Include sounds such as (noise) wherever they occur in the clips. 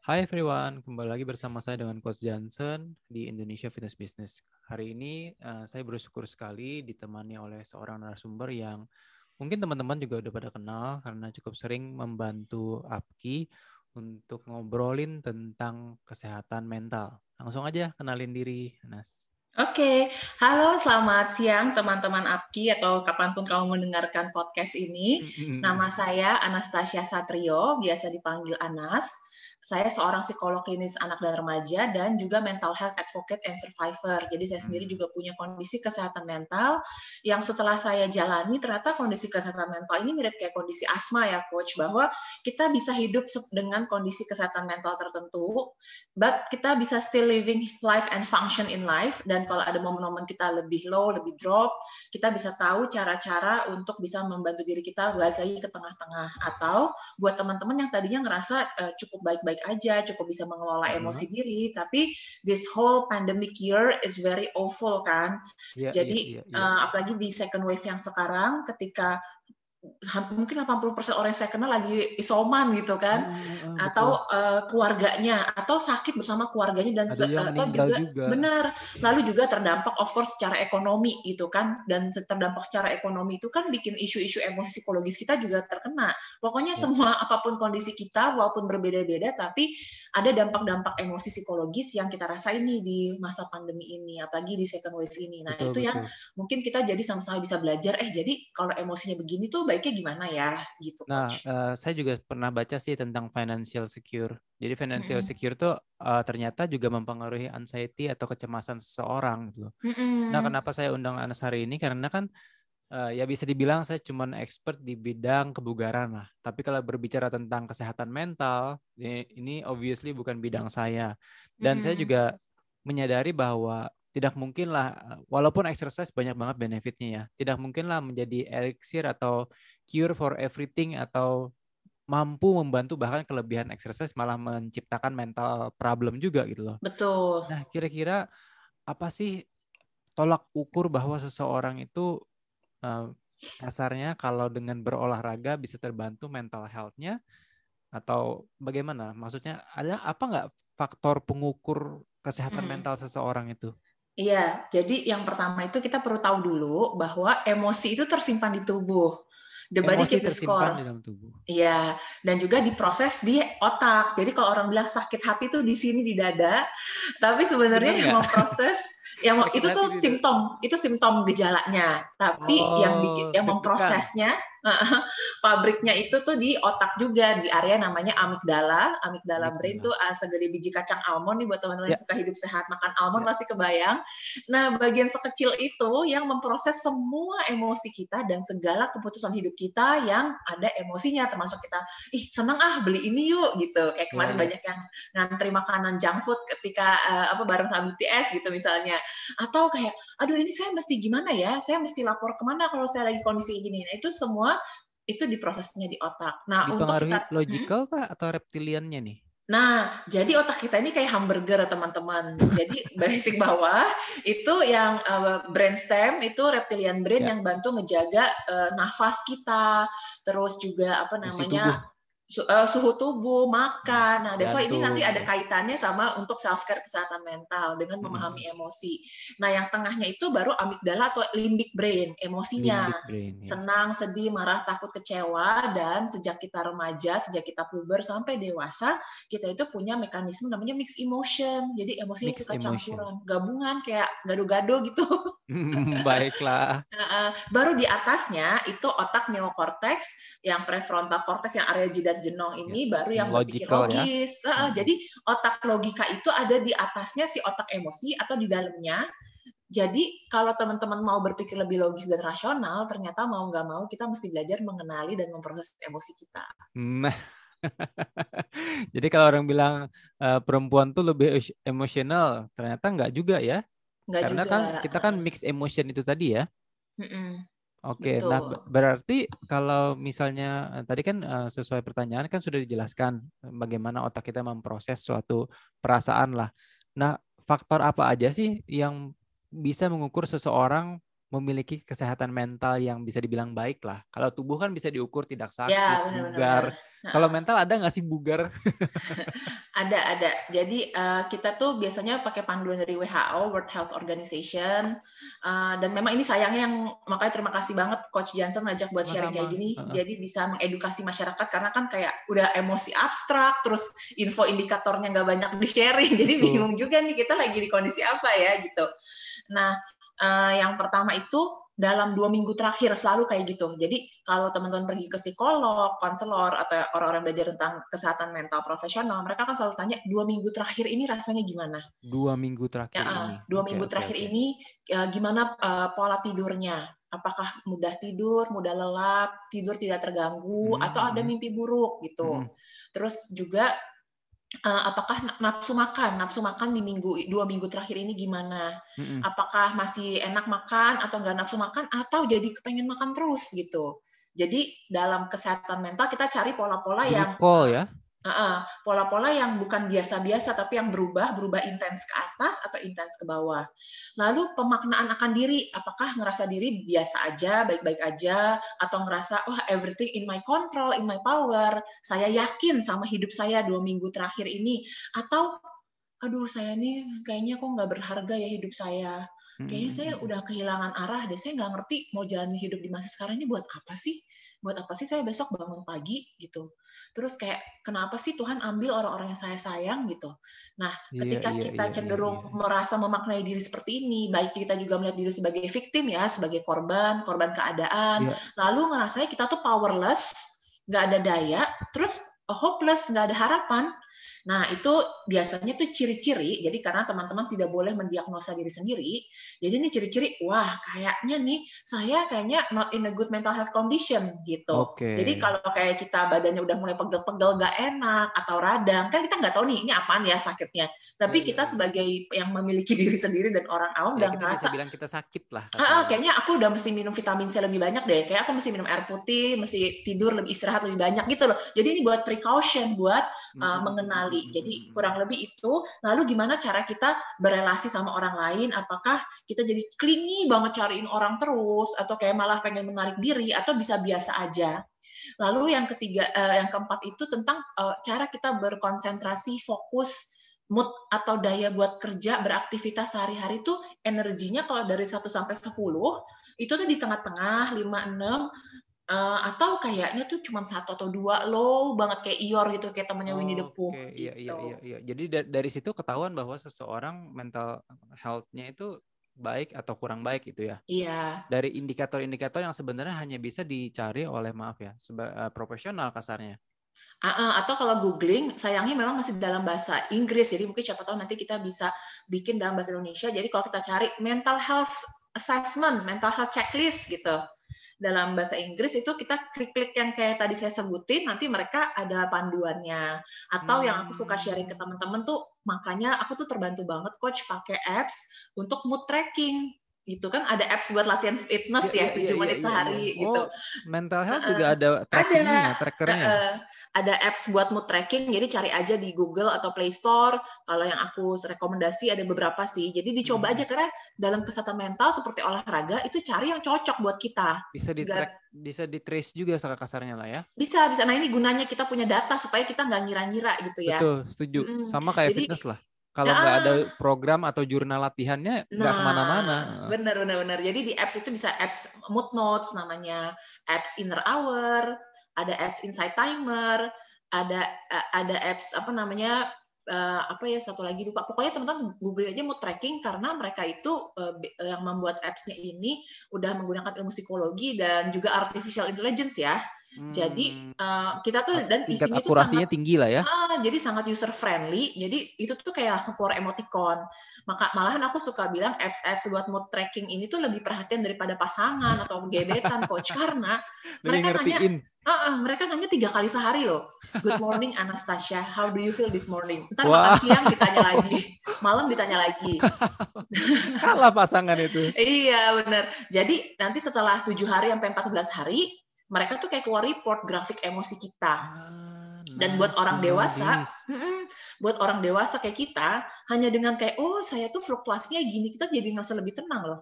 Hai everyone, kembali lagi bersama saya dengan Coach Johnson di Indonesia Fitness Business. Hari ini uh, saya bersyukur sekali ditemani oleh seorang narasumber yang mungkin teman-teman juga udah pada kenal karena cukup sering membantu Apki untuk ngobrolin tentang kesehatan mental. Langsung aja kenalin diri, Nas. Oke, halo selamat siang teman-teman APKI atau kapan pun kamu mendengarkan podcast ini. Nama saya Anastasia Satrio, biasa dipanggil Anas. Saya seorang psikolog klinis anak dan remaja dan juga mental health advocate and survivor. Jadi saya sendiri hmm. juga punya kondisi kesehatan mental yang setelah saya jalani ternyata kondisi kesehatan mental ini mirip kayak kondisi asma ya coach bahwa kita bisa hidup dengan kondisi kesehatan mental tertentu, but kita bisa still living life and function in life dan kalau ada momen-momen kita lebih low, lebih drop, kita bisa tahu cara-cara untuk bisa membantu diri kita balik lagi ke tengah-tengah atau buat teman-teman yang tadinya ngerasa uh, cukup baik-baik baik aja, cukup bisa mengelola emosi uh-huh. diri, tapi this whole pandemic year is very awful kan. Yeah, Jadi yeah, yeah, yeah. Uh, apalagi di second wave yang sekarang ketika mungkin 80% orang yang saya kenal lagi isoman gitu kan. Hmm, atau uh, keluarganya atau sakit bersama keluarganya dan yang atau juga, juga. benar. Lalu juga terdampak of course secara ekonomi gitu kan. Dan terdampak secara ekonomi itu kan bikin isu-isu emosi psikologis kita juga terkena. Pokoknya ya. semua apa pun kondisi kita walaupun berbeda-beda tapi ada dampak-dampak emosi psikologis yang kita rasain nih di masa pandemi ini apalagi di second wave ini. Nah betul, itu betul. yang mungkin kita jadi sama-sama bisa belajar eh jadi kalau emosinya begini tuh baiknya gimana ya gitu. Nah, uh, saya juga pernah baca sih tentang financial secure. Jadi financial mm -hmm. secure tuh uh, ternyata juga mempengaruhi anxiety atau kecemasan seseorang gitu. Mm -hmm. Nah, kenapa saya undang Anas hari ini karena kan uh, ya bisa dibilang saya cuma expert di bidang kebugaran lah. Tapi kalau berbicara tentang kesehatan mental, ini, ini obviously bukan bidang saya. Dan mm -hmm. saya juga menyadari bahwa tidak mungkin lah walaupun exercise banyak banget benefitnya ya tidak mungkin lah menjadi elixir atau cure for everything atau mampu membantu bahkan kelebihan exercise malah menciptakan mental problem juga gitu loh. Betul. Nah, kira-kira apa sih tolak ukur bahwa seseorang itu uh, kasarnya kalau dengan berolahraga bisa terbantu mental health-nya atau bagaimana? Maksudnya ada apa nggak faktor pengukur kesehatan hmm. mental seseorang itu? Iya, jadi yang pertama itu kita perlu tahu dulu bahwa emosi itu tersimpan di tubuh. The body emosi keep score. di dalam tubuh. Iya, dan juga diproses di otak. Jadi kalau orang bilang sakit hati itu di sini di dada, tapi sebenarnya yang memproses yang itu tuh simptom, itu simptom gejalanya. Tapi oh, yang bikin yang memprosesnya pabriknya itu tuh di otak juga di area namanya amigdala. Amigdala brain tuh uh, segede biji kacang almond nih buat teman-teman yeah. yang suka hidup sehat makan almond yeah. pasti kebayang. Nah, bagian sekecil itu yang memproses semua emosi kita dan segala keputusan hidup kita yang ada emosinya termasuk kita ih seneng ah beli ini yuk gitu. Kayak kemarin yeah. banyak yang ngantri makanan junk food ketika uh, apa bareng sama BTS gitu misalnya. Atau kayak aduh ini saya mesti gimana ya? Saya mesti lapor ke mana kalau saya lagi kondisi gini. Nah, itu semua itu diprosesnya di otak. Nah, untuk kita logical hmm? kah atau reptiliannya nih? Nah, jadi otak kita ini kayak hamburger teman-teman. (laughs) Jadi basic bawah itu yang uh, brainstem itu reptilian brain yeah. yang bantu ngejaga uh, nafas kita, terus juga apa namanya suhu tubuh, makan. Nah, that's why ini nanti ada kaitannya sama untuk self care kesehatan mental dengan memahami hmm. emosi. Nah, yang tengahnya itu baru amigdala atau limbic brain, emosinya. Limbic brain, ya. Senang, sedih, marah, takut, kecewa dan sejak kita remaja, sejak kita puber sampai dewasa, kita itu punya mekanisme namanya mix emotion. Jadi emosi suka campuran, gabungan kayak gado-gado gitu. Baiklah. (laughs) baru di atasnya itu otak neokortex yang prefrontal cortex yang area jidat jenong ini ya, baru yang berpikir ya. logis. Ya. Uh, jadi otak logika itu ada di atasnya si otak emosi atau di dalamnya. Jadi kalau teman-teman mau berpikir lebih logis dan rasional, ternyata mau nggak mau kita mesti belajar mengenali dan memproses emosi kita. Nah, (laughs) jadi kalau orang bilang uh, perempuan tuh lebih emosional, ternyata nggak juga ya? Nggak Karena juga. kan kita kan mix emotion itu tadi ya. Mm -mm. Oke, nah berarti kalau misalnya eh, tadi kan uh, sesuai pertanyaan kan sudah dijelaskan eh, bagaimana otak kita memproses suatu perasaan lah. Nah, faktor apa aja sih yang bisa mengukur seseorang memiliki kesehatan mental yang bisa dibilang baik lah. Kalau tubuh kan bisa diukur tidak sakit, ya, bugar, Kalau mental ada nggak sih bugar? (laughs) ada, ada. Jadi uh, kita tuh biasanya pakai panduan dari WHO, World Health Organization. Uh, dan memang ini sayangnya yang makanya terima kasih banget Coach Johnson ngajak buat sharing kayak gini. Uh -huh. Jadi bisa mengedukasi masyarakat karena kan kayak udah emosi abstrak, terus info indikatornya nggak banyak di sharing. (laughs) Jadi bingung juga nih kita lagi di kondisi apa ya gitu. Nah, uh, yang pertama itu dalam dua minggu terakhir selalu kayak gitu. Jadi kalau teman-teman pergi ke psikolog, konselor atau orang-orang belajar tentang kesehatan mental profesional, mereka kan selalu tanya dua minggu terakhir ini rasanya gimana? Dua minggu terakhir ya, ini. Dua okay, minggu okay, terakhir okay. ini ya, gimana uh, pola tidurnya? Apakah mudah tidur, mudah lelap, tidur tidak terganggu, hmm, atau ada hmm. mimpi buruk gitu. Hmm. Terus juga uh, apakah nafsu makan? Nafsu makan di minggu dua minggu terakhir ini gimana? Mm-hmm. apakah masih enak makan atau enggak nafsu makan atau jadi kepengen makan terus gitu? Jadi dalam kesehatan mental kita cari pola-pola yang ya pola-pola yang bukan biasa-biasa tapi yang berubah berubah intens ke atas atau intens ke bawah. Lalu pemaknaan akan diri, apakah ngerasa diri biasa aja, baik-baik aja, atau ngerasa oh everything in my control, in my power, saya yakin sama hidup saya dua minggu terakhir ini, atau aduh saya nih kayaknya kok nggak berharga ya hidup saya. Kayaknya saya udah kehilangan arah deh, saya nggak ngerti mau jalan hidup di masa sekarang ini buat apa sih? Buat apa sih saya besok bangun pagi gitu terus kayak kenapa sih Tuhan ambil orang-orang yang saya sayang gitu nah iya, ketika yeah, kita yeah, cenderung yeah, yeah. merasa memaknai diri seperti ini baik kita juga melihat diri sebagai victim ya sebagai korban korban keadaan yeah. lalu ngerasanya kita tuh powerless nggak ada daya terus hopeless nggak ada harapan Nah, itu biasanya tuh ciri-ciri. Jadi karena teman-teman tidak boleh mendiagnosa diri sendiri. Jadi ini ciri-ciri, wah kayaknya nih saya kayaknya not in a good mental health condition gitu. Okay. Jadi kalau kayak kita badannya udah mulai pegel-pegel, gak enak atau radang, kan kita nggak tahu nih ini apaan ya sakitnya. Tapi yeah, kita sebagai yang memiliki diri sendiri dan orang awam ya, udah ngerasa. bilang kita sakit lah. Ah, kayaknya aku udah mesti minum vitamin C lebih banyak deh. Kayak aku mesti minum air putih, mesti tidur lebih istirahat lebih banyak gitu loh. Jadi ini buat precaution, buat uh, hmm. mengenali kali. Jadi kurang lebih itu. Lalu gimana cara kita berelasi sama orang lain? Apakah kita jadi klingi banget cariin orang terus atau kayak malah pengen menarik diri atau bisa biasa aja? Lalu yang ketiga, uh, yang keempat itu tentang uh, cara kita berkonsentrasi, fokus, mood atau daya buat kerja beraktivitas sehari-hari itu energinya kalau dari 1 sampai 10 itu tuh di tengah-tengah 5 6 Uh, atau kayaknya tuh cuma satu atau dua low banget kayak Ior gitu kayak temannya oh, Winnie the Pooh okay. gitu. Iya, iya, gitu. iya, iya. Jadi da dari situ ketahuan bahwa seseorang mental health-nya itu baik atau kurang baik itu ya. Iya. Dari indikator-indikator yang sebenarnya hanya bisa dicari oleh maaf ya, uh, profesional kasarnya. Uh, uh, atau kalau googling, sayangnya memang masih dalam bahasa Inggris, jadi mungkin siapa tahu nanti kita bisa bikin dalam bahasa Indonesia. Jadi kalau kita cari mental health assessment, mental health checklist gitu dalam bahasa Inggris itu kita klik-klik yang kayak tadi saya sebutin nanti mereka ada panduannya atau hmm. yang aku suka sharing ke teman-teman tuh makanya aku tuh terbantu banget coach pakai apps untuk mood tracking itu kan ada apps buat latihan fitness ya, ya 7 ya, menit ya, sehari ya, gitu. Oh, mental health uh, juga ada trackingnya, ada, trackernya. Uh, ada apps buat mood tracking, jadi cari aja di Google atau Play Store. Kalau yang aku rekomendasi ada beberapa sih. Jadi dicoba hmm. aja karena dalam kesehatan mental seperti olahraga itu cari yang cocok buat kita. Bisa di track, bisa di trace juga salah kasarnya lah ya. Bisa, bisa. Nah ini gunanya kita punya data supaya kita nggak ngira-ngira gitu ya. Betul, setuju. Mm. Sama kayak Jadi, fitness lah. Kalau nggak ada program atau jurnal latihannya nggak nah, ke mana-mana. Benar, benar, benar. Jadi di apps itu bisa apps mood notes namanya, apps inner hour, ada apps insight timer, ada ada apps apa namanya uh, apa ya satu lagi lupa. Pokoknya teman-teman google aja mood tracking karena mereka itu uh, yang membuat appsnya ini udah menggunakan ilmu psikologi dan juga artificial intelligence ya. Hmm. Jadi uh, kita tuh dan isinya tuh sangat tinggi lah ya. Uh, jadi sangat user friendly. Jadi itu tuh kayak langsung keluar emoticon. Maka malahan aku suka bilang apps-apps buat mood tracking ini tuh lebih perhatian daripada pasangan atau gebetan coach karena mereka nanya Uh, uh, mereka nanya tiga kali sehari loh. Good morning Anastasia, how do you feel this morning? Ntar wow. makan siang ditanya lagi, malam ditanya lagi. (laughs) Kalah pasangan itu. iya benar. Jadi nanti setelah tujuh hari sampai 14 hari, mereka tuh kayak keluar report grafik emosi kita. Ah, Dan buat orang dewasa, hmm, buat orang dewasa kayak kita, hanya dengan kayak oh saya tuh fluktuasinya gini, kita jadi ngerasa lebih tenang loh.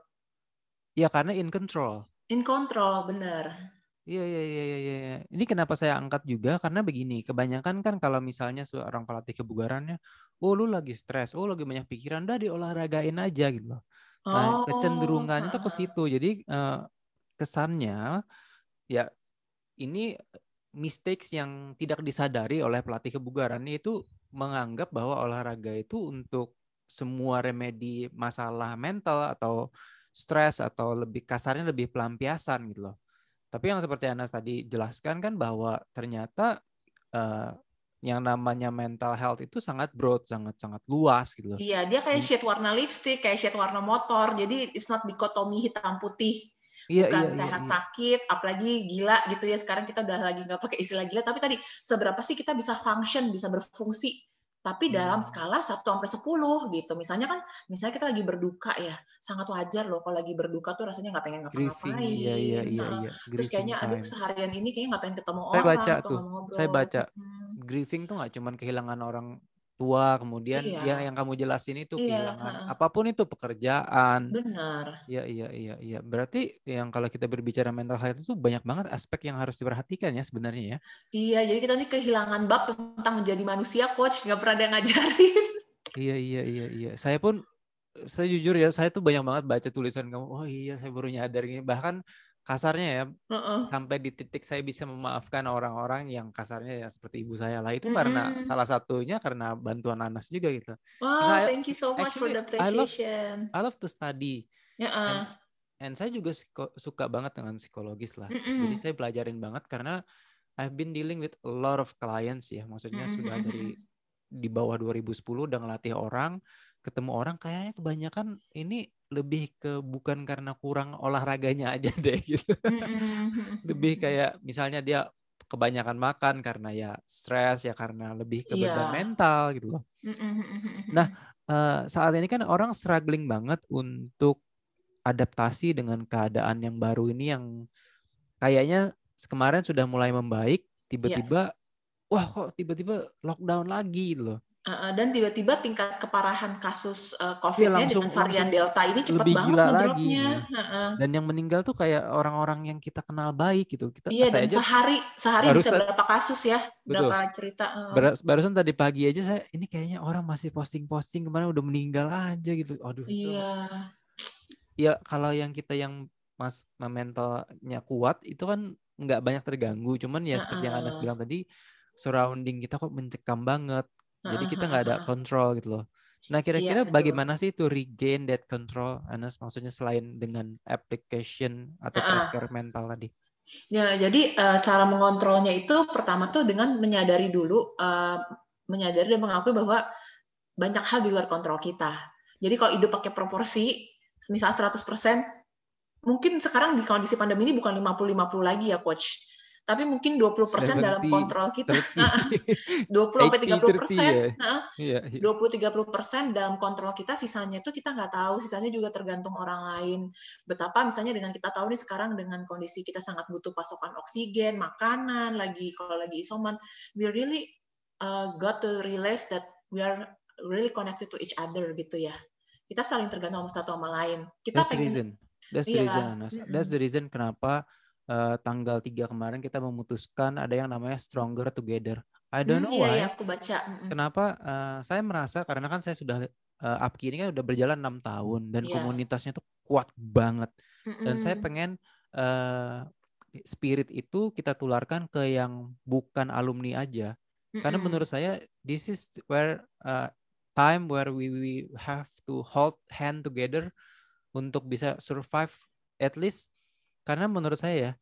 Iya karena in control. In control, bener. Iya, iya, iya, iya, iya. Ini kenapa saya angkat juga karena begini, kebanyakan kan kalau misalnya seorang pelatih kebugarannya, oh lu lagi stres, oh lagi banyak pikiran, udah diolahragain aja gitu loh. Nah, Oh, kecenderungannya tuh ke situ. Jadi eh, kesannya ya ini mistakes yang tidak disadari oleh pelatih kebugaran itu menganggap bahwa olahraga itu untuk semua remedi masalah mental atau stres atau lebih kasarnya lebih pelampiasan gitu loh. Tapi yang seperti Anas tadi jelaskan kan bahwa ternyata uh, yang namanya mental health itu sangat broad, sangat-sangat luas gitu loh. Iya, dia kayak shade warna lipstick, kayak shade warna motor. Jadi it's not dikotomi hitam putih. Iya, Bukan iya, iya, sehat iya. sakit, apalagi gila gitu ya. Sekarang kita udah lagi nggak pakai istilah gila, tapi tadi seberapa sih kita bisa function, bisa berfungsi tapi dalam Hmm. skala 1 sampai 10 gitu. Misalnya kan misalnya kita lagi berduka ya, sangat wajar loh kalau lagi berduka tuh rasanya nggak pengen ngapa-ngapain. iya, iya, iya, iya. Terus kayaknya aduh seharian ini kayaknya nggak pengen ketemu Saya orang baca atau tuh, ngobrol. saya baca. Mhm. Grieving tuh nggak cuman kehilangan orang tua, kemudian Iya. yang yang kamu jelasin itu Iya, kehilangan heeh. apa pun itu pekerjaan. Benar. Iya, iya, iya, iya. Berarti yang kalau kita berbicara mental health itu banyak banget aspek yang harus diperhatikan ya sebenarnya ya. Iya, jadi kita nih kehilangan bab tentang menjadi manusia, coach. Nggak pernah ada yang ngajarin. Iya, iya, iya, iya. Saya pun saya jujur ya, saya tuh banyak banget baca tulisan kamu. Oh iya, saya baru nyadar gini. Bahkan kasarnya ya, Heeh. sampai di titik saya bisa memaafkan orang-orang yang kasarnya ya seperti ibu saya lah. Itu karena Mm-mm. salah satunya karena bantuan Anas juga gitu. Wow, Karena I- thank you so much for actually, the I love appreciation. I love to study. Heeh. And saya juga psiko- suka banget dengan psikologis lah. Mm-mm. Jadi saya pelajarin banget karena I've been dealing with a lot of clients ya. Maksudnya Mm-mm, sudah mm-mm, dari di bawah 2010 udah ngelatih orang, ketemu orang kayaknya kebanyakan ini lebih ke bukan karena kurang olahraganya (laughs) aja deh gitu. Lebih (laughs) kayak misalnya dia kebanyakan makan karena ya stres ya karena lebih ke beban Iya. mental gitu loh. Nah, (laughs) eh, saat ini kan orang struggling banget untuk adaptasi dengan keadaan yang baru ini yang kayaknya kemarin sudah mulai membaik, tiba-tiba wah kok tiba-tiba lockdown lagi gitu loh. Uh, dan tiba-tiba tingkat keparahan kasus uh, Iya, COVID-nya langsung- dengan varian Delta ini cepat banget gila lagi. Heeh. Dan yang meninggal tuh kayak orang-orang yang kita kenal baik gitu. Kita Iya, dan aja sehari sehari bisa barusan- berapa kasus ya, Betul. berapa cerita. Bar- barusan tadi pagi aja saya ini kayaknya orang masih posting-posting ke mana udah meninggal aja gitu. Aduh Iya, ya kalau yang kita yang mas mentalnya kuat itu kan nggak banyak terganggu cuman ya seperti yang Anas bilang tadi surrounding kita kok mencekam banget jadi kita nggak ada kontrol gitu loh nah kira-kira Iya, betul. bagaimana sih itu regain that control Anas maksudnya selain dengan application atau tracker mental tadi Ya, jadi eh, cara mengontrolnya itu pertama tuh dengan menyadari dulu, eh, menyadari dan mengakui bahwa banyak hal di luar kontrol kita. Jadi kalau hidup pakai proporsi, misal 100%, mungkin sekarang di kondisi pandemi ini bukan 50-50 lagi ya, Coach. Tapi mungkin 20% dalam 70, kontrol kita. 30 20 (laughs) sampai 80, 30 persen. 30 ya. Iya, iya. 20-30 persen dalam kontrol kita, sisanya itu kita nggak tahu, sisanya juga tergantung orang lain. Betapa misalnya dengan kita tahu nih sekarang dengan kondisi kita sangat butuh pasokan oksigen, makanan, lagi kalau lagi isoman, we really uh, got to realize that we are really connected to each other gitu ya. Kita saling tergantung satu sama lain. Kita That's the pengen reason. That's the Iya, reason. That's the reason kenapa uh, tanggal 3 kemarin kita memutuskan ada yang namanya Stronger Together. I don't Hmm, know iya, why. iya, aku baca. Mm-mm. Kenapa uh, saya merasa karena kan saya sudah uh, Apki ini kan udah berjalan enam tahun dan Iya. komunitasnya tuh kuat banget. Dan saya Mm-mm. pengen uh, spirit itu kita tularkan ke yang bukan alumni aja. Karena Mm-mm. menurut saya this is where uh, time where we, we have to hold hand together untuk bisa survive at least karena menurut saya ya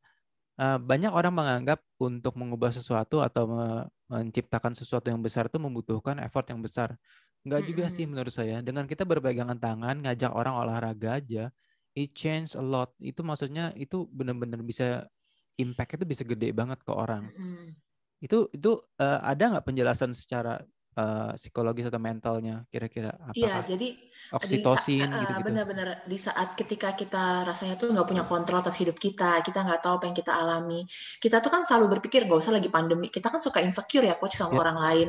uh, banyak orang menganggap untuk mengubah sesuatu atau me- menciptakan sesuatu yang besar itu membutuhkan effort yang besar. Enggak juga sih menurut saya. Dengan kita berpegangan tangan ngajak orang olahraga aja, it change a lot. Itu maksudnya itu benar-benar bisa impact itu bisa gede banget ke orang Mm-mm. itu itu eh, ada nggak penjelasan secara eh, psikologis atau mentalnya kira-kira Iya, apakah jadi di sa- oksitosin eh, gitu-gitu benar-benar di saat ketika kita rasanya tuh nggak punya kontrol atas hidup kita, kita nggak tahu apa yang kita alami, kita tuh kan selalu berpikir gak usah lagi pandemi, kita kan suka insecure ya coach sama orang lain.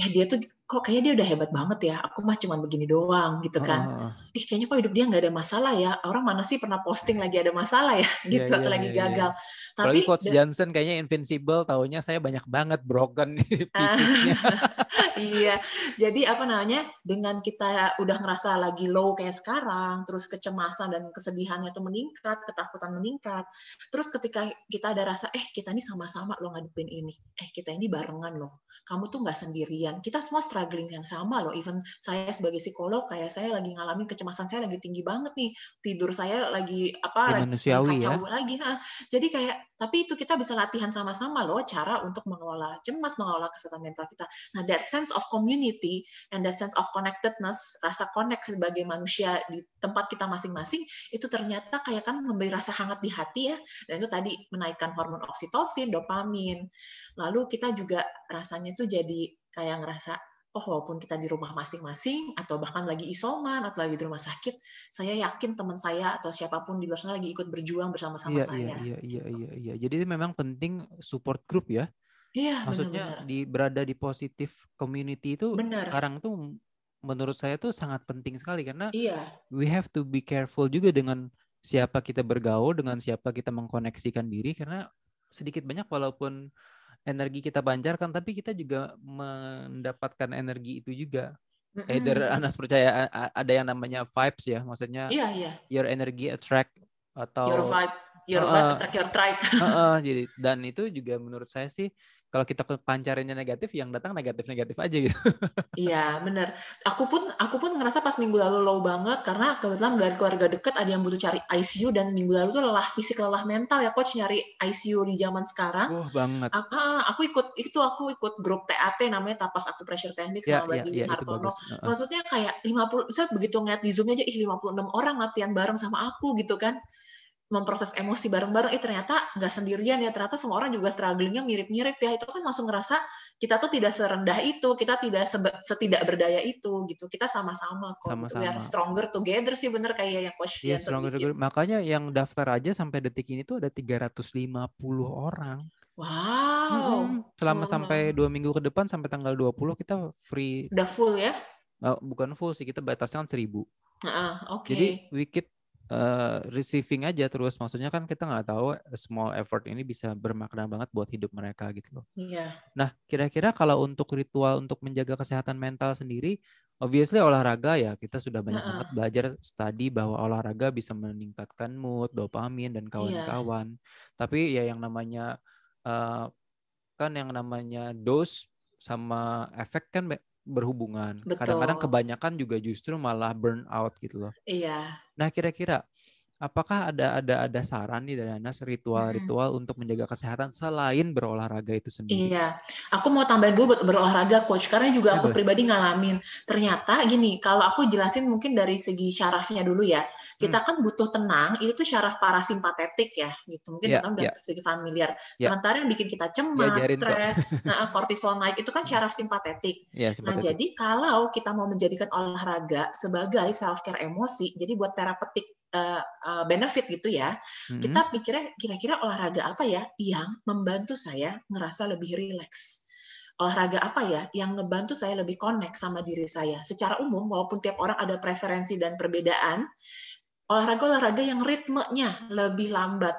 Ya dia tuh kok kayaknya dia udah hebat banget ya, aku mah cuma begini doang gitu kan. Uh. Ih kayaknya kok hidup dia nggak ada masalah ya, orang mana sih pernah posting lagi ada masalah ya gitu yeah, atau yeah, lagi yeah, gagal. Yeah. Tapi Apalagi Coach Johnson kayaknya invincible, taunya saya banyak banget broken (laughs) piecesnya. (laughs) iya, jadi apa namanya dengan kita udah ngerasa lagi low kayak sekarang, terus kecemasan dan kesedihannya tuh meningkat, ketakutan meningkat, terus ketika kita ada rasa eh kita ini sama-sama lo ngadepin ini, eh kita ini barengan loh, kamu tuh nggak sendirian, kita semua struggling yang sama loh. Even saya sebagai psikolog kayak saya lagi ngalamin kecemasan saya lagi tinggi banget nih. Tidur saya lagi apa ya, lagi kacau ya? lagi. Nah, jadi kayak tapi itu kita bisa latihan sama-sama loh cara untuk mengelola cemas, mengelola kesehatan mental kita. Nah, that sense of community and that sense of connectedness, rasa connect sebagai manusia di tempat kita masing-masing itu ternyata kayak kan memberi rasa hangat di hati ya. Dan itu tadi menaikkan hormon oksitosin, dopamin. Lalu kita juga rasanya itu jadi kayak ngerasa oh walaupun kita di rumah masing-masing atau bahkan lagi isoman atau lagi di rumah sakit, saya yakin teman saya atau siapa pun di luar sana lagi ikut berjuang bersama-sama iya, saya. Iya, iya, iya, iya, iya. Jadi memang penting support group ya. Iya, Maksudnya benar, benar. di berada di positif community itu benar. sekarang tuh menurut saya tuh sangat penting sekali karena iya. we have to be careful juga dengan siapa kita bergaul, dengan siapa kita mengkoneksikan diri karena sedikit banyak walaupun energi kita pancarkan tapi kita juga mendapatkan energi itu juga mm-hmm. either Anas percaya ada yang namanya vibes ya maksudnya iya, iya. your energy attract atau your vibe your vibe uh, attract your tribe uh, uh, (laughs) jadi dan itu juga menurut saya sih kalau kita pancarinnya negatif yang datang negatif negatif aja gitu. Iya benar aku pun aku pun ngerasa pas minggu lalu low banget karena kebetulan dari keluarga dekat ada yang butuh cari ICU dan minggu lalu tuh lelah fisik lelah mental ya coach nyari ICU di zaman sekarang. Oh banget. Aku, aku ikut itu aku ikut grup TAT namanya Tapas Aku Pressure Technique ya, sama Mbak ya, ya, Hartono. maksudnya kayak 50 saya begitu ngeliat di zoomnya aja ih 56 orang latihan bareng sama aku gitu kan memproses emosi bareng-bareng, eh ternyata nggak sendirian ya, ternyata semua orang juga strugglingnya mirip-mirip ya, itu kan langsung ngerasa kita tuh tidak serendah itu, kita tidak setidak berdaya itu gitu, kita sama-sama kok, sama-sama. we are stronger together sih bener kayak yang coach yeah, stronger together. Makanya yang daftar aja sampai detik ini tuh ada 350 orang. Wow. Hmm, selama oh. sampai dua minggu ke depan sampai tanggal 20 kita free. Udah full ya? Oh, bukan full sih, kita batasnya kan seribu. Uh, Oke. Okay. Jadi we keep uh, receiving aja terus maksudnya kan kita nggak tahu small effort ini bisa bermakna banget buat hidup mereka gitu loh. Iya. Nah kira-kira kalau untuk ritual untuk menjaga kesehatan mental sendiri, obviously olahraga ya kita sudah banyak uh -uh. banget belajar studi bahwa olahraga bisa meningkatkan mood, dopamin dan iya. kawan-kawan. Iya. Tapi ya yang namanya uh, kan yang namanya dose sama efek kan berhubungan. Kadang-kadang kebanyakan juga justru malah burn out gitu loh. Iya. Nah, kira-kira apakah ada ada ada saran nih dari Anas ritual-ritual hmm. untuk menjaga kesehatan selain berolahraga itu sendiri? Iya, aku mau tambahin dulu buat berolahraga coach karena juga aku pribadi ngalamin. Ternyata gini, kalau aku jelasin mungkin dari segi syarafnya dulu ya. Kita hmm. kan butuh tenang, itu tuh syaraf parasimpatetik ya, gitu. Mungkin yeah, udah yeah. sedikit familiar. Yeah. Sementara yang bikin kita cemas, stres, (laughs) nah, kortisol naik itu kan syaraf simpatetik. Yeah, Nah, jadi kalau kita mau menjadikan olahraga sebagai self care emosi, jadi buat terapeutik uh, uh, benefit gitu ya. Mm-hmm. Kita pikirnya kira-kira olahraga apa ya yang membantu saya ngerasa lebih rileks. Olahraga apa ya yang ngebantu saya lebih connect sama diri saya. Secara umum walaupun tiap orang ada preferensi dan perbedaan, olahraga-olahraga yang ritmenya lebih lambat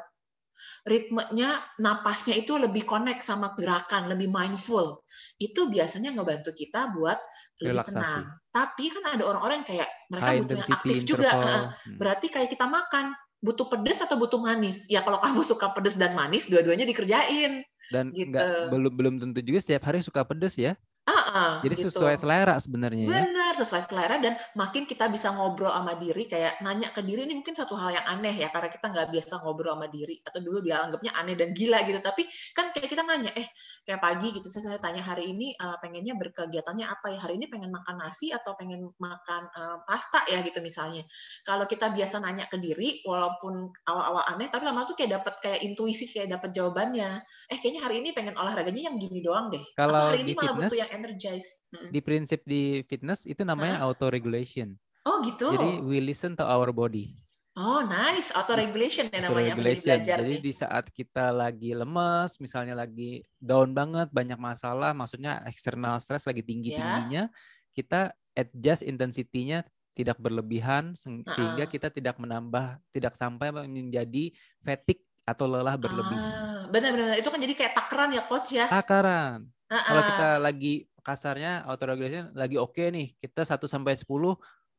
ritmenya, napasnya itu lebih connect sama gerakan, lebih mindful. Itu biasanya ngebantu kita buat lebih Relaksasi. tenang. Tapi kan ada orang-orang yang kayak mereka High butuh yang aktif interval. juga. Hmm. Berarti kayak kita makan, butuh pedes atau butuh manis? Ya kalau kamu (laughs) suka pedes dan manis, dua-duanya dikerjain. Dan gitu. enggak, belum belum tentu juga setiap hari suka pedes ya. Uh-uh, Jadi gitu. sesuai selera sebenarnya ya. Benar, sesuai selera dan makin kita bisa ngobrol sama diri kayak nanya ke diri ini mungkin satu hal yang aneh ya karena kita nggak biasa ngobrol sama diri atau dulu dia anggapnya aneh dan gila gitu. Tapi kan kayak kita nanya, eh kayak pagi gitu saya, saya tanya hari ini uh, pengennya berkegiatannya apa ya? Hari ini pengen makan nasi atau pengen makan uh, pasta ya gitu misalnya. Kalau kita biasa nanya ke diri walaupun awal-awal aneh tapi lama tuh kayak dapat kayak intuisi kayak dapat jawabannya. Eh kayaknya hari ini pengen olahraganya yang gini doang deh. Kalau atau hari ini malah butuh yang energize. Di prinsip di fitness itu namanya huh? auto regulation. Oh gitu. Jadi we listen to our body. Oh, nice. Auto regulation ya namanya regulation. Jadi nih. di saat kita lagi lemes, misalnya lagi down banget, banyak masalah, maksudnya eksternal stress lagi tinggi-tingginya, yeah. kita adjust intensity-nya tidak berlebihan sehingga kita tidak menambah tidak sampai menjadi fatigue atau lelah berlebih. Ah, benar-benar itu kan jadi kayak takaran ya coach ya. Takaran. Uh -uh. Kalau kita lagi kasarnya auto regulation lagi oke okay nih, kita 1 sampai 10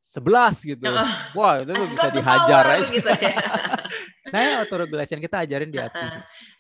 sebelas gitu. Uh, Wah, itu bisa dihajar aja. Gitu ya. (laughs) nah, autoregulation kita ajarin di hati.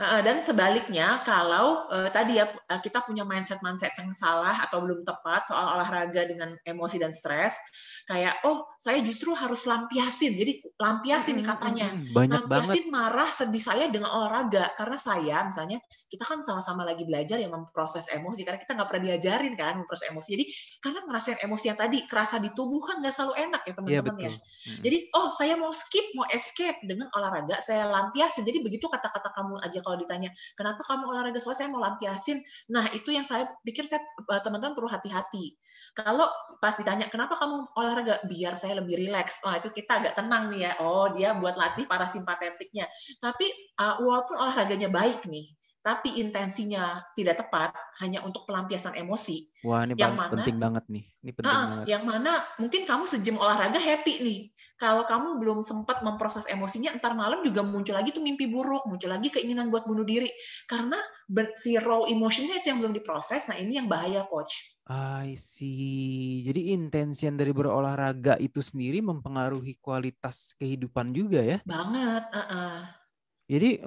Dan sebaliknya, kalau uh, tadi ya kita punya mindset-mindset yang salah atau belum tepat soal olahraga dengan emosi dan stres, kayak oh saya justru harus lampiasin. Jadi lampiasin nih katanya. banyak lampiasin banget. marah sedih saya dengan olahraga. Karena saya misalnya kita kan sama-sama lagi belajar ya memproses emosi. Karena kita nggak pernah diajarin kan memproses emosi. Jadi karena ngerasain emosi yang tadi kerasa di tubuh kan nggak selalu enak ya iya, teman-teman ya, ya. Hmm. jadi oh saya mau skip mau escape dengan olahraga saya lampiasin. Jadi begitu kata-kata kamu aja kalau ditanya kenapa kamu olahraga? Soalnya saya mau lampiasin. Nah itu yang saya pikir saya eh, teman-teman perlu hati-hati. Kalau pas ditanya kenapa kamu olahraga biar saya lebih rileks, oh itu kita agak tenang nih ya. Oh dia buat latih parasimpatetiknya. Tapi uh, walaupun olahraganya baik nih, tapi intensinya tidak tepat hanya untuk pelampiasan emosi. Wah, ini yang mana, penting banget nih. Ini penting uh, banget. Yang mana mungkin kamu sejam olahraga happy nih. Kalau kamu belum sempat memproses emosinya, entar malam juga muncul lagi tuh mimpi buruk, muncul lagi keinginan buat bunuh diri. Karena si raw emotionnya itu yang belum diproses. Nah, ini yang bahaya coach. I see. Jadi intensian dari berolahraga itu sendiri mempengaruhi kualitas kehidupan juga ya? Banget. Uh -uh. Jadi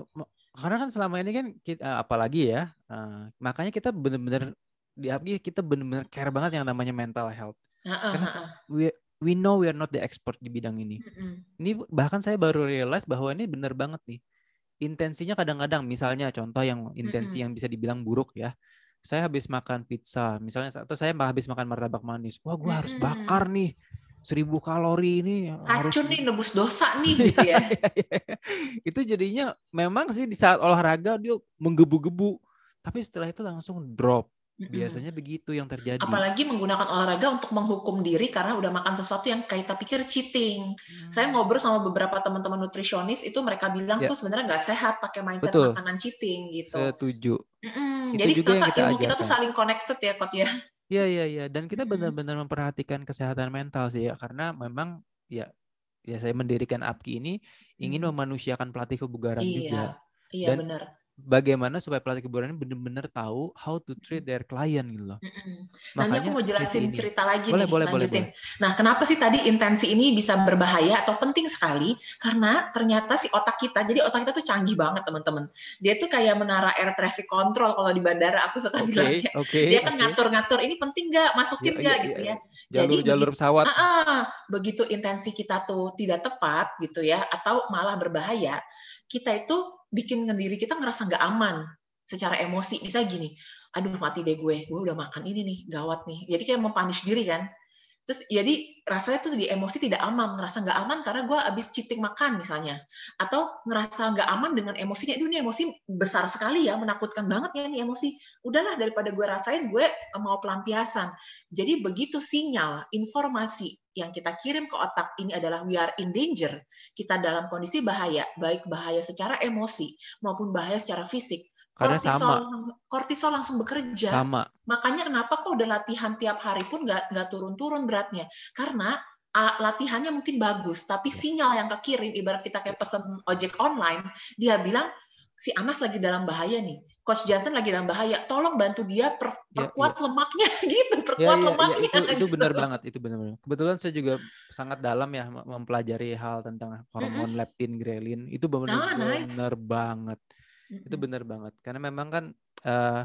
karena kan selama ini kan kita apalagi ya, uh, makanya kita benar-benar di kita benar-benar care banget yang namanya mental health. Uh -uh. Karena we we know we are not the expert di bidang ini. Ini bahkan saya baru realize bahwa ini benar banget nih. Intensinya kadang-kadang misalnya contoh yang intensi yang bisa dibilang buruk ya saya habis makan pizza misalnya atau saya habis makan martabak manis wah gue harus bakar nih seribu kalori ini racun harus... nih nebus dosa nih (laughs) gitu ya iya, iya, iya. itu jadinya memang sih di saat olahraga dia menggebu-gebu tapi setelah itu langsung drop Biasanya begitu yang terjadi. Apalagi menggunakan olahraga untuk menghukum diri karena udah makan sesuatu yang kita pikir cheating. Hmm. Saya ngobrol sama beberapa teman-teman nutrisionis itu mereka bilang ya. tuh sebenarnya nggak sehat pakai mindset Betul. makanan cheating gitu. Setuju. Mm-mm. Jadi juga kita, ilmu kita tuh saling connected ya, Kot ya. Iya iya iya dan kita benar-benar memperhatikan kesehatan mental sih ya karena memang ya ya saya mendirikan APKI ini ingin memanusiakan pelatih kebugaran iya, juga. Iya dan benar bagaimana supaya pelatih kebugaran ini benar-benar tahu how to treat their client gitu loh. Mm-hmm. Nanti aku mau jelasin cerita lagi boleh, nih, boleh, lanjutin. Boleh, boleh. Nah, kenapa sih tadi intensi ini bisa berbahaya atau penting sekali? Karena ternyata si otak kita, jadi otak kita tuh canggih banget teman-teman. Dia tuh kayak menara air traffic control kalau di bandara aku suka okay, bilangnya. Okay, Dia kan ngatur-ngatur ini penting nggak, masukin ya, nggak ya, gitu ya. ya. Jalur, jadi jalur pesawat. Ah, ah, begitu intensi kita tuh tidak tepat gitu ya, atau malah berbahaya, kita itu bikin diri kita ngerasa nggak aman secara emosi. Misalnya gini, aduh mati deh gue, gue udah makan ini nih, gawat nih. Jadi kayak mempunish diri kan. Terus jadi rasanya tuh di emosi tidak aman, ngerasa nggak aman karena gue abis cheating makan misalnya, atau ngerasa nggak aman dengan emosinya, itu ini emosi besar sekali ya, menakutkan banget ya ini emosi. Udahlah daripada gue rasain, gue mau pelampiasan. Jadi begitu sinyal, informasi yang kita kirim ke otak ini adalah we are in danger, kita dalam kondisi bahaya, baik bahaya secara emosi maupun bahaya secara fisik karena kortisol, sama. kortisol langsung bekerja. Sama. Makanya kenapa kok udah latihan tiap hari pun nggak nggak turun-turun beratnya? Karena uh, latihannya mungkin bagus, tapi sinyal yang kekirim, ibarat kita kayak pesen ojek online, dia bilang si Anas lagi dalam bahaya nih. Coach Johnson lagi dalam bahaya. Tolong bantu dia per, iya, (laughs) perkuat ya, ya. lemaknya gitu, perkuat ya, ya, lemaknya. Ya, itu, itu gitu. benar banget, itu benar-benar. Kebetulan saya juga sangat dalam ya mempelajari hal tentang hormon mm -hmm. leptin, grelin. Itu benar-benar ah, nice. banget Itu benar banget. Karena memang kan uh,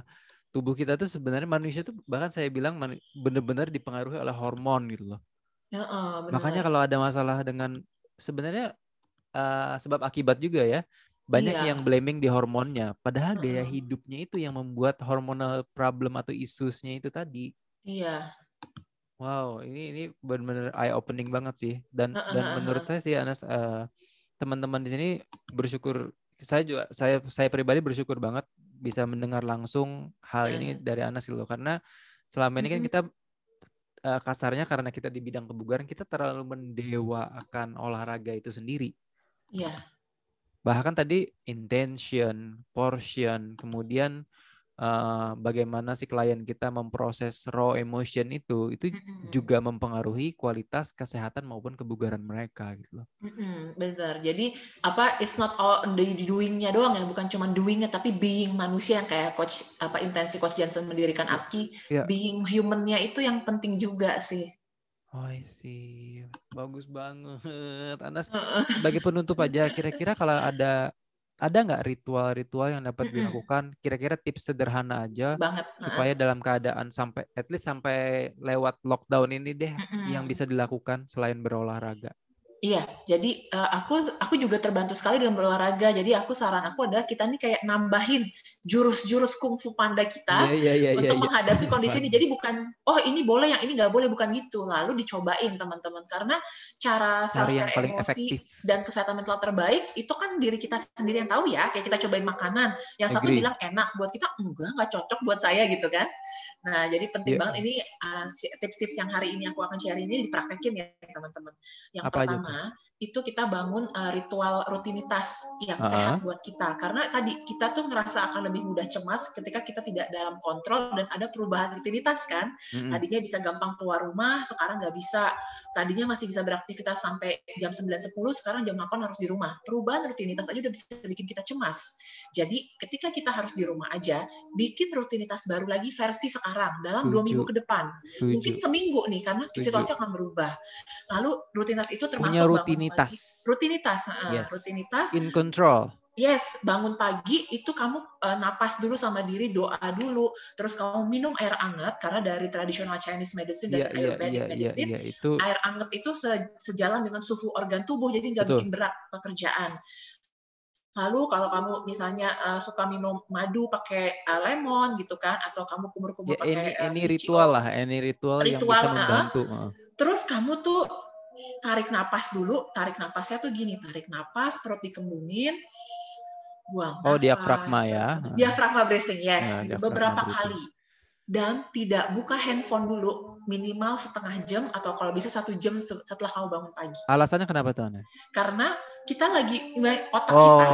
tubuh kita tuh sebenarnya manusia tuh bahkan saya bilang benar-benar dipengaruhi oleh hormon gitu loh. Ya, oh, Makanya kalau ada masalah dengan sebenarnya uh, sebab akibat juga ya. Banyak iya. yang blaming di hormonnya, padahal uh-uh. gaya hidupnya itu yang membuat hormonal problem atau isusnya itu tadi. Iya. Wow, ini ini benar-benar eye opening banget sih. Dan uh-uh. dan menurut saya sih Anas uh, teman-teman di sini bersyukur saya juga saya saya pribadi bersyukur banget bisa mendengar langsung hal ini hmm. dari Anas gitu karena selama ini kan kita uh, kasarnya karena kita di bidang kebugaran kita terlalu mendewa akan olahraga itu sendiri. Iya. Bahkan tadi intention, portion, kemudian uh, bagaimana si klien kita memproses raw emotion itu, itu mm-hmm. juga mempengaruhi kualitas kesehatan maupun kebugaran mereka gitu loh. Mm-hmm, benar. Jadi apa it's not all the doingnya doang ya, bukan cuma doingnya tapi being manusia yang kayak coach apa intensi coach Johnson mendirikan yeah. APKI, yeah. being humannya itu yang penting juga sih. Oh, sih. Bagus banget. Anas, sebagai penutup aja, kira-kira kalau ada ada nggak ritual-ritual yang dapat mm -mm. dilakukan? Kira-kira tips sederhana aja Banget. supaya dalam keadaan sampai at least sampai lewat lockdown ini deh mm -mm. yang bisa dilakukan selain berolahraga. Iya, jadi uh, aku aku juga terbantu sekali dalam berolahraga. Jadi aku saran aku adalah kita nih kayak nambahin jurus-jurus kungfu panda kita yeah, yeah, yeah, untuk yeah, menghadapi yeah. kondisi ini. Jadi bukan oh ini boleh yang ini nggak boleh bukan gitu. Lalu dicobain teman-teman karena cara self care emosi efektif. dan kesehatan mental terbaik itu kan diri kita sendiri yang tahu ya. Kayak kita cobain makanan, yang satu bilang enak buat kita enggak nggak cocok buat saya gitu kan. Nah jadi penting yeah. banget ini uh, tips-tips yang hari ini aku akan share ini dipraktekin ya teman-teman. Yang Apa pertama itu kita bangun uh, ritual rutinitas yang uh -huh. sehat buat kita. Karena tadi kita tuh ngerasa akan lebih mudah cemas ketika kita tidak dalam kontrol dan ada perubahan rutinitas kan. Tadinya bisa gampang keluar rumah, sekarang nggak bisa. Tadinya masih bisa beraktivitas sampai jam 9.10, sekarang jam 8 harus di rumah. Perubahan rutinitas aja udah bisa bikin kita cemas. Jadi ketika kita harus di rumah aja, bikin rutinitas baru lagi versi sekarang dalam dua minggu ke depan. Setuju. Mungkin seminggu nih karena Setuju. situasi akan berubah. Lalu rutinitas itu termasuk rutinitas. Pagi. Rutinitas, yes. rutinitas. In control. Yes, bangun pagi itu kamu uh, napas dulu sama diri, doa dulu, terus kamu minum air hangat karena dari tradisional Chinese medicine dan yeah, Ayurvedic yeah, yeah, medicine, yeah, yeah, itu... air hangat itu se sejalan dengan suhu organ tubuh, jadi nggak bikin berat pekerjaan. Lalu kalau kamu misalnya uh, suka minum madu pakai uh, lemon gitu kan, atau kamu kumur-kumur ya, pakai ini, ini ritual lah, ini ritual, ritual yang bisa membantu. Uh, terus kamu tuh tarik napas dulu, tarik napasnya tuh gini, tarik napas, perut dikembungin, buang Oh, nafas. diafragma ya. Diafragma breathing, yes. Ya, beberapa breathing. kali. Dan tidak buka handphone dulu, minimal setengah jam atau kalau bisa satu jam setelah kamu bangun pagi. Alasannya kenapa tuh, Ana? Karena kita lagi, otak oh, kita,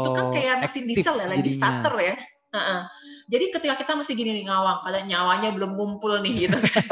itu kan kayak mesin diesel ya, lagi jadinya. starter ya. Uh -uh. Jadi ketika kita masih gini nih ngawang, kalian nyawanya belum ngumpul nih (laughs) gitu kan.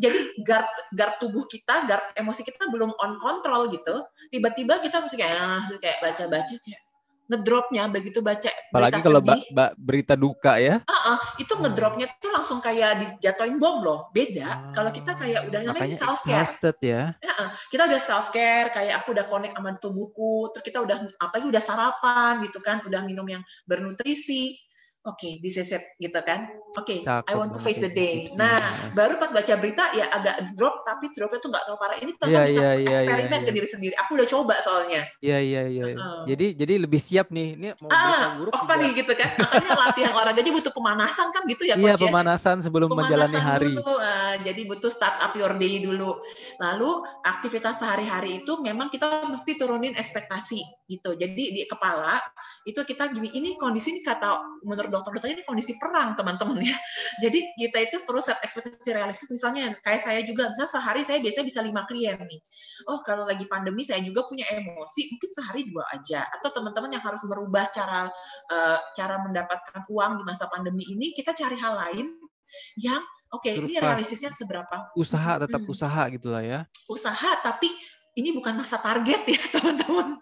Jadi guard guard tubuh kita, guard emosi kita belum on control gitu. Tiba-tiba kita masih kayak ah, kayak baca-baca kayak ngedropnya begitu baca apalagi kalau ba ba berita duka ya. Uh -uh, itu ngedropnya tuh langsung kayak dijatuhin bom loh beda. Kalau kita kayak udah namanya self care ya. Uh -uh. kita udah self care kayak aku udah connect sama tubuhku terus kita udah apalagi udah sarapan gitu kan udah minum yang bernutrisi oke okay, this is it gitu kan? Oke okay, I want to face the day. nah baru pas baca berita ya agak drop tapi dropnya tuh nggak terlalu parah. Ini tetap yeah, bisa yeah, yeah, eksperimen yeah, yeah. ke diri sendiri. Aku udah coba soalnya. Iya iya iya. Jadi jadi lebih siap nih. Ini mau ah, buruk apa juga. nih gitu kan? Makanya latihan olahraga aja butuh pemanasan kan gitu ya iya ya? pemanasan sebelum pemanasan menjalani hari. dulu, uh, jadi butuh start up your day dulu. Lalu aktivitas sehari-hari itu memang kita mesti turunin ekspektasi gitu. Jadi di kepala itu kita gini ini kondisi ini kata menurut dokter-dokter ini kondisi perang teman-teman ya. (laughs) Jadi kita itu perlu set ekspektasi realistis. Misalnya kayak saya juga, misalnya sehari saya biasanya bisa lima klien nih. Oh kalau lagi pandemi saya juga punya emosi, mungkin sehari dua aja. Atau teman-teman yang harus merubah cara uh, cara mendapatkan uang di masa pandemi ini, kita cari hal lain yang oke okay, ini realistisnya seberapa usaha tetap hmm. usaha gitulah ya usaha tapi ini bukan masa target ya (laughs) teman-teman.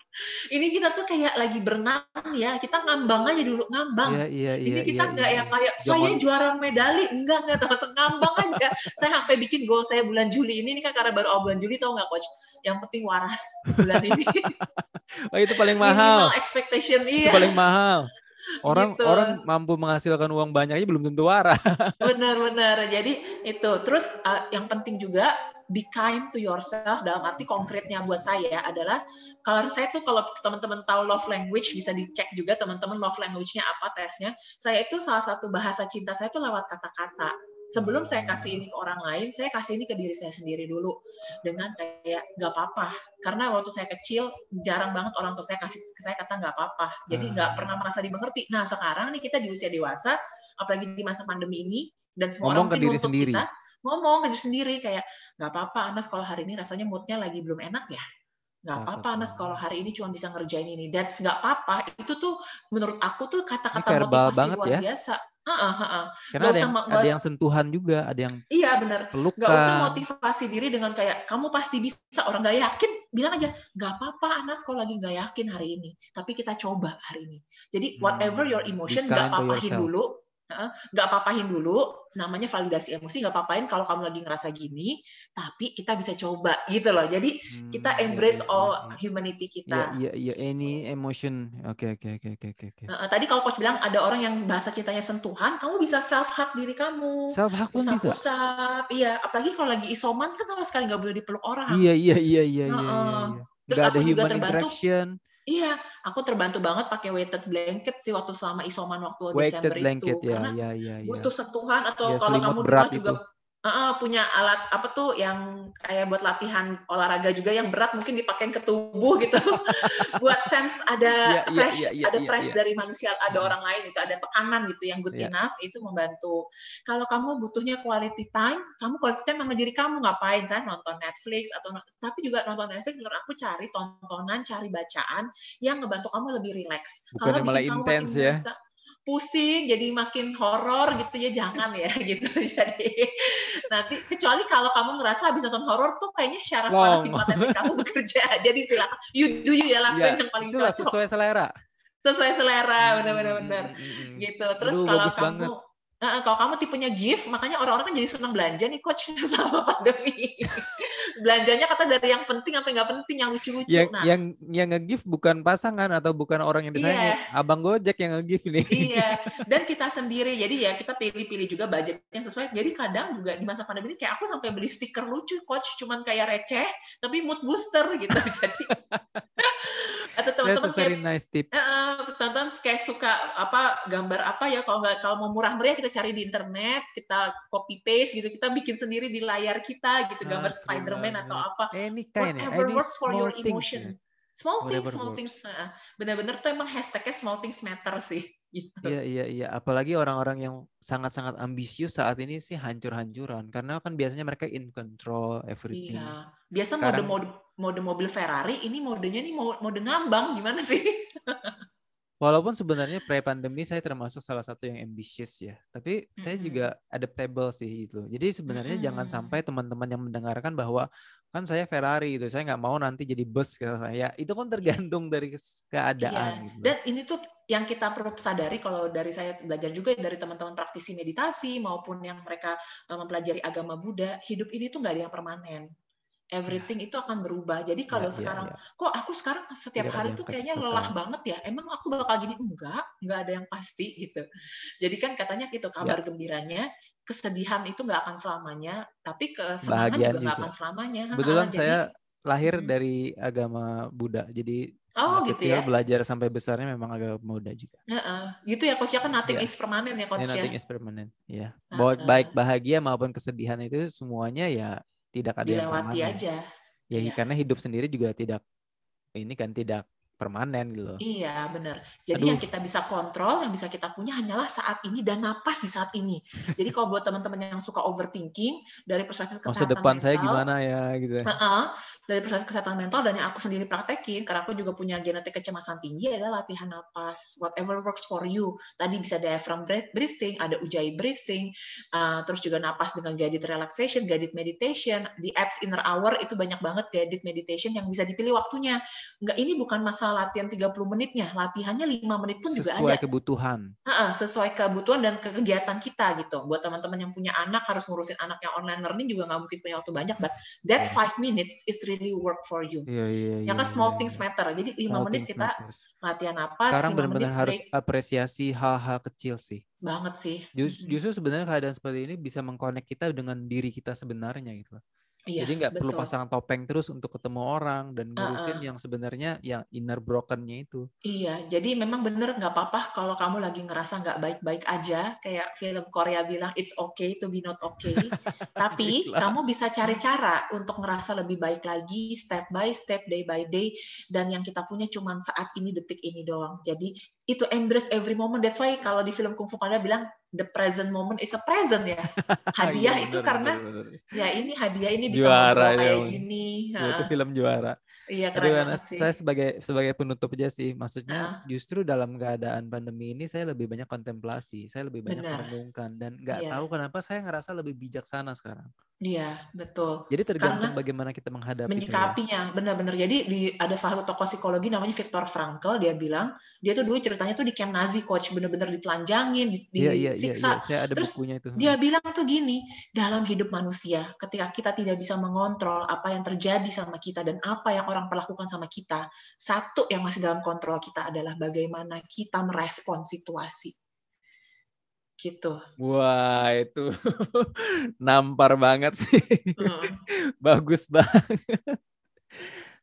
Ini kita tuh kayak lagi berenang ya, kita ngambang aja dulu ngambang. Yeah, yeah, yeah, ini kita iya, nggak yeah, yeah. yang kayak saya juara medali, enggak enggak teman-teman ngambang aja. (laughs) saya sampai bikin goal saya bulan Juli ini, ini kan karena baru awal bulan Juli tau nggak coach? Yang penting waras bulan ini. (laughs) oh itu paling mahal. Minimal expectation iya. Itu paling mahal. Orang gitu. orang mampu menghasilkan uang banyak aja belum tentu waras. (laughs) Benar-benar. Jadi itu. Terus uh, yang penting juga be kind to yourself dalam arti konkretnya buat saya adalah kalau saya tuh kalau teman-teman tahu love language bisa dicek juga teman-teman love language-nya apa tesnya. Saya itu salah satu bahasa cinta saya itu lewat kata-kata. Sebelum saya kasih ini ke orang lain, saya kasih ini ke diri saya sendiri dulu dengan kayak nggak apa-apa. Karena waktu saya kecil jarang banget orang tua saya kasih saya kata nggak apa-apa. Jadi nggak hmm. pernah merasa dimengerti. Nah sekarang nih kita di usia dewasa, apalagi di masa pandemi ini dan semua Ngomong orang ke diri sendiri. kita ngomong ke diri sendiri kayak nggak apa-apa Anas kalau hari ini rasanya moodnya lagi belum enak ya nggak apa-apa Anas kalau hari ini cuma bisa ngerjain ini that's nggak apa-apa itu tuh menurut aku tuh kata-kata motivasi banget luar ya? biasa uh, uh, karena ada yang, ada yang sentuhan juga ada yang iya benar nggak usah motivasi diri dengan kayak kamu pasti bisa orang nggak yakin. Bilang aja nggak apa-apa Anas kalau lagi nggak yakin hari ini. Tapi kita coba hari ini. Jadi whatever hmm, your emotion nggak apa-apain dulu nggak apa-apain dulu namanya validasi emosi nggak apa-apain kalau kamu lagi ngerasa gini tapi kita bisa coba gitu loh. Jadi hmm, kita iya, embrace yeah, all yeah, humanity kita iya iya any emotion. Oke oke oke oke oke tadi kalau coach bilang ada orang yang bahasa cintanya sentuhan kamu bisa self hug diri kamu. Self hug pun bisa? Usap iya. Apalagi kalau lagi isoman kan sama sekali nggak boleh dipeluk orang. Iya iya iya iya, iya, iya. Terus gak aku ada juga human terbantu, interaction Iya, aku terbantu banget pakai weighted blanket sih waktu selama isoman waktu weighted Desember blanket, itu. Ya, karena ya, ya, ya. butuh sentuhan atau ya, kalau kamu berat juga uh, punya alat apa tuh yang kayak buat latihan olahraga juga yang berat mungkin dipakai ke tubuh gitu. (laughs) Buat sense ada yeah, press yeah, yeah, ada yeah, press yeah. dari manusia ada orang lain itu ada tekanan gitu yang good yeah. enough itu membantu. Kalau kamu butuhnya quality time kamu quality time sama diri kamu ngapain kan? Nonton Netflix atau tapi juga nonton Netflix menurut aku cari tontonan cari bacaan yang ngebantu kamu lebih rileks kalau malah intens ya? merasa, pusing jadi makin horor gitu ya jangan ya (laughs) gitu. Jadi nanti kecuali kalau kamu ngerasa habis nonton horor tuh kayaknya syarat wow. parasimpatetik kamu (laughs) bekerja. Jadi silakan you do you ya lakuin ya, yang paling itulah cocok. sesuai selera. Sesuai selera benar-benar benar. Hmm, hmm, hmm, gitu terus Aduh, kalau kamu banget Uh, kalau kamu tipenya gift, makanya orang-orang kan jadi senang belanja nih coach (laughs) sama pandemi. Belanjanya kata dari yang penting sampai nggak penting, yang lucu-lucu. Yang, nah, yang yang nge-gift bukan pasangan atau bukan orang yang disayang, iya. abang Gojek yang nge-gift nih. Iya, (laughs) dan kita sendiri. Jadi ya kita pilih-pilih juga budget yang sesuai. Jadi kadang juga di masa pandemi ini kayak aku sampai beli stiker lucu coach, cuman kayak receh, tapi mood booster gitu. (laughs) Jadi atau teman-teman kayak nice tips. Uh, teman-teman kayak suka apa gambar apa ya kalau nggak kalau mau murah meriah kita cari di internet kita copy paste gitu kita bikin sendiri di layar kita gitu gambar ah, Spiderman atau apa any kind whatever any works for your emotion ya. small things small works. things benar-benar tuh emang hashtagnya small things matter sih gitu. Iya iya iya apalagi orang-orang yang sangat-sangat ambisius saat ini sih hancur-hancuran karena kan biasanya mereka in control everything. Iya. Biasa Sekarang, mode mode mode mobil Ferrari, ini modenya nih mode ngambang gimana sih? (laughs) Walaupun sebenarnya pre-pandemi saya termasuk salah satu yang ambisius ya, tapi mm-hmm. saya juga adaptable sih itu. Jadi sebenarnya mm-hmm. jangan sampai teman-teman yang mendengarkan bahwa kan saya Ferrari itu, saya nggak mau nanti jadi bus ke saya. Itu kan tergantung dari keadaan. Iya. Gitu. Dan ini tuh yang kita perlu sadari kalau dari saya belajar juga dari teman-teman praktisi meditasi maupun yang mereka mempelajari agama Buddha, hidup ini tuh nggak ada yang permanen everything yeah. itu akan berubah. Jadi iya, kalau yeah, sekarang, yeah, yeah. kok aku sekarang setiap hari tuh kayaknya lelah banget ya. Emang aku bakal gini? Enggak, enggak ada yang pasti (laughs) gitu. Jadi kan katanya gitu kabar yeah. gembiranya, kesedihan itu nggak akan selamanya, tapi kesenangan juga nggak akan selamanya. Betulan Jadi, saya lahir hmm. dari agama Buddha. Jadi oh, gitu ya? belajar sampai besarnya memang agama Buddha juga. Uh -uh. Gitu ya coach ya kan nothing yeah. is permanent ya coach yeah, nothing ya. is permanent. Ya. Yeah. Uh -uh. Baik bahagia maupun kesedihan itu semuanya ya tidak ada dilewati yang aja. Ya, ya karena hidup sendiri juga tidak ini kan tidak permanen gitu loh. Iya, benar. Jadi Aduh. yang kita bisa kontrol, yang bisa kita punya hanyalah saat ini dan napas di saat ini. (laughs) Jadi kalau buat teman-teman yang suka overthinking dari perspektif kesehatan Masa depan mental, saya gimana ya gitu. Uh -uh, dari perspektif kesehatan mental dan yang aku sendiri praktekin karena aku juga punya genetik kecemasan tinggi adalah latihan napas whatever works for you tadi bisa diaphragm breathing ada ujjayi breathing uh, terus juga napas dengan guided relaxation guided meditation di apps inner hour itu banyak banget guided meditation yang bisa dipilih waktunya enggak ini bukan masalah latihan 30 menitnya latihannya 5 menit pun sesuai juga ada sesuai kebutuhan uh -uh, sesuai kebutuhan dan kegiatan kita gitu buat teman-teman yang punya anak harus ngurusin anak yang online learning juga nggak mungkin punya waktu banyak but that five minutes is really work for you. Iya, iya, ya kan iya, small iya, things iya. matter. Jadi lima menit kita matters. latihan apa? Sekarang benar-benar harus apresiasi hal-hal kecil sih. Banget sih. Just, justru sebenarnya keadaan seperti ini bisa mengkonek kita dengan diri kita sebenarnya gitu. Iya, Jadi nggak perlu pasang topeng terus untuk ketemu orang dan ngurusin uh -uh. yang sebenarnya yang inner brokennya itu. Iya, jadi memang bener nggak apa-apa kalau kamu lagi ngerasa nggak baik-baik aja, kayak film Korea bilang it's okay to be not okay. (laughs) Tapi kamu bisa cari cara untuk ngerasa lebih baik lagi, step by step, day by day, dan yang kita punya cuma saat ini, detik ini doang. Jadi itu embrace every moment. That's why kalau di film Kung Fu Panda bilang the present moment is a present ya. (laughs) Hadiah iya, itu karena bener, bener. ya ini hadiah ini bisa juara, kayak ya. gini. Ya, itu film juara. Iya keren Aduh, banget sih. Saya sebagai sebagai penutup aja sih, maksudnya uh. justru dalam keadaan pandemi ini saya lebih banyak kontemplasi, saya lebih banyak merenungkan dan nggak yeah. tahu kenapa saya ngerasa lebih bijaksana sekarang. Iya betul. Jadi tergantung Karena bagaimana kita menghadapi. Menyikapinya, benar-benar. Jadi di, ada salah satu tokoh psikologi namanya Viktor Frankl, dia bilang dia tuh dulu ceritanya tuh di camp Nazi coach, benar-benar ditelanjangin, di, yeah, yeah, disiksa. Yeah, yeah. Terus bukunya itu. dia bilang tuh gini, dalam hidup manusia, ketika kita tidak bisa mengontrol apa yang terjadi sama kita dan apa yang orang perlakukan sama kita. Satu yang masih dalam kontrol kita adalah bagaimana kita merespon situasi. Gitu. Wah, itu (laughs) nampar banget sih. Hmm. Bagus banget.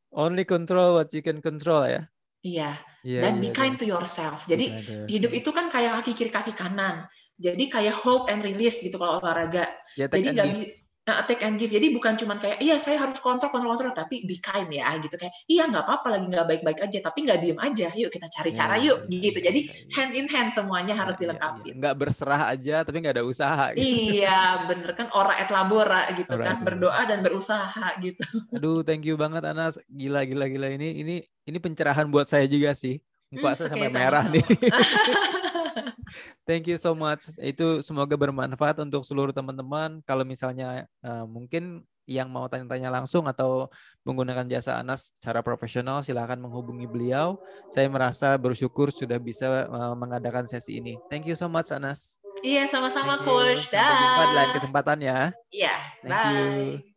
Only control what you can control ya. Iya. Yeah, Dan yeah, be kind yeah. to yourself. Jadi hidup itu kan kayak kaki kiri kaki kanan. Jadi kayak hold and release gitu kalau olahraga. Yeah, Jadi nggak uh, take and give. Jadi bukan cuma kayak iya saya harus kontrol kontrol kontrol tapi be kind ya gitu kayak iya nggak apa-apa lagi nggak baik-baik aja tapi nggak diem aja. Yuk kita cari iya, cara yuk ya, gitu. Jadi ya, hand in hand semuanya harus iya, dilengkapi. Ya, nggak berserah aja tapi nggak ada usaha. Gitu. Iya bener kan ora et labora gitu ora kan berdoa dan berusaha gitu. Aduh thank you banget Anas gila gila gila ini ini ini pencerahan buat saya juga sih. Muka hmm, saya sampai merah sama. nih. (laughs) Thank you so much. Itu semoga bermanfaat untuk seluruh teman-teman. Kalau misalnya uh, mungkin yang mau tanya-tanya langsung atau menggunakan jasa Anas secara profesional, silahkan menghubungi beliau. Saya merasa bersyukur sudah bisa uh, mengadakan sesi ini. Thank you so much Anas. Iya, sama-sama Coach. Sampai jumpa di lain kesempatan ya. Iya, bye. You.